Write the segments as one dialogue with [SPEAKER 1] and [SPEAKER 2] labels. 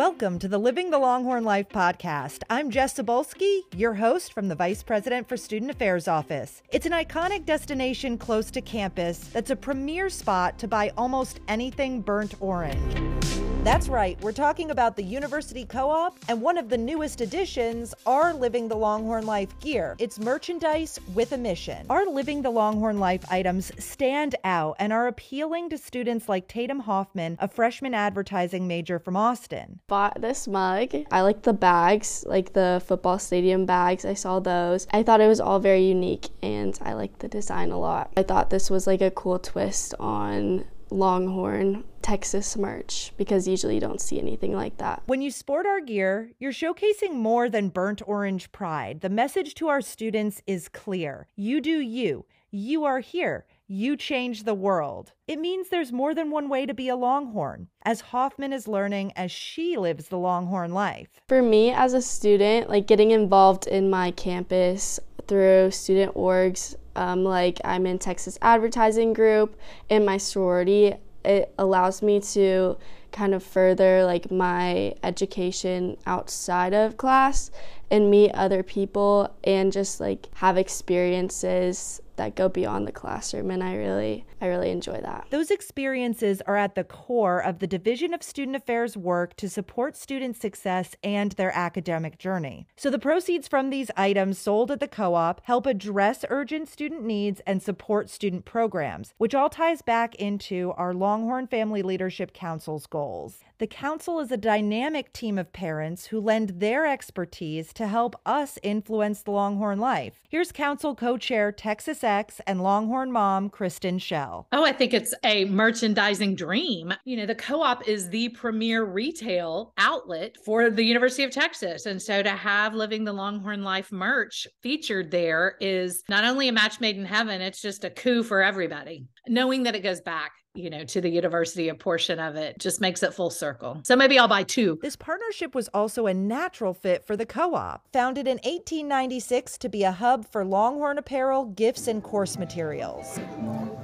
[SPEAKER 1] Welcome to the Living the Longhorn Life podcast. I'm Jess Sobolski, your host from the Vice President for Student Affairs Office. It's an iconic destination close to campus that's a premier spot to buy almost anything burnt orange. That's right, we're talking about the University Co op, and one of the newest additions, our Living the Longhorn Life gear. It's merchandise with a mission. Our Living the Longhorn Life items stand out and are appealing to students like Tatum Hoffman, a freshman advertising major from Austin.
[SPEAKER 2] Bought this mug. I like the bags, like the football stadium bags. I saw those. I thought it was all very unique and I like the design a lot. I thought this was like a cool twist on Longhorn Texas merch because usually you don't see anything like that.
[SPEAKER 1] When you sport our gear, you're showcasing more than burnt orange pride. The message to our students is clear you do you. You are here. You change the world. It means there's more than one way to be a Longhorn, as Hoffman is learning as she lives the Longhorn life.
[SPEAKER 2] For me as a student, like getting involved in my campus through student orgs, um, like I'm in Texas Advertising Group in my sorority, it allows me to kind of further like my education outside of class and meet other people and just like have experiences that go beyond the classroom and I really I really enjoy that.
[SPEAKER 1] Those experiences are at the core of the Division of Student Affairs work to support student success and their academic journey. So the proceeds from these items sold at the co-op help address urgent student needs and support student programs, which all ties back into our Longhorn Family Leadership Council's goals. The council is a dynamic team of parents who lend their expertise to help us influence the Longhorn life. Here's council co-chair Texas And Longhorn mom Kristen Shell.
[SPEAKER 3] Oh, I think it's a merchandising dream. You know, the co-op is the premier retail outlet for the University of Texas. And so to have Living the Longhorn Life merch featured there is not only a match made in heaven, it's just a coup for everybody. Knowing that it goes back you know, to the university, a portion of it just makes it full circle. So maybe I'll buy two.
[SPEAKER 1] This partnership was also a natural fit for the co op. Founded in 1896 to be a hub for Longhorn apparel, gifts, and course materials.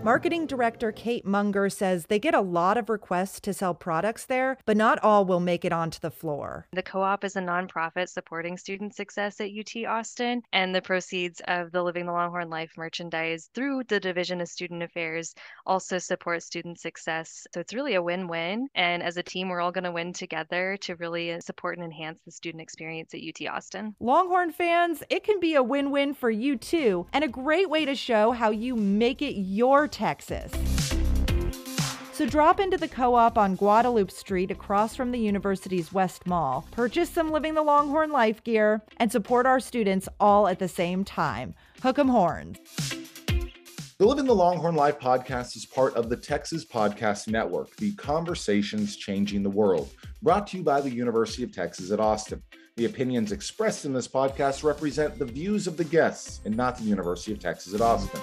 [SPEAKER 1] Marketing director Kate Munger says they get a lot of requests to sell products there, but not all will make it onto the floor.
[SPEAKER 4] The co op is a nonprofit supporting student success at UT Austin, and the proceeds of the Living the Longhorn Life merchandise through the Division of Student Affairs also support student success. So it's really a win win. And as a team, we're all going to win together to really support and enhance the student experience at UT Austin.
[SPEAKER 1] Longhorn fans, it can be a win win for you too, and a great way to show how you make it your Texas. So drop into the co op on Guadalupe Street across from the university's West Mall, purchase some Living the Longhorn life gear, and support our students all at the same time. Hook 'em horns.
[SPEAKER 5] The Living the Longhorn Life podcast is part of the Texas Podcast Network, the conversations changing the world, brought to you by the University of Texas at Austin. The opinions expressed in this podcast represent the views of the guests and not the University of Texas at Austin.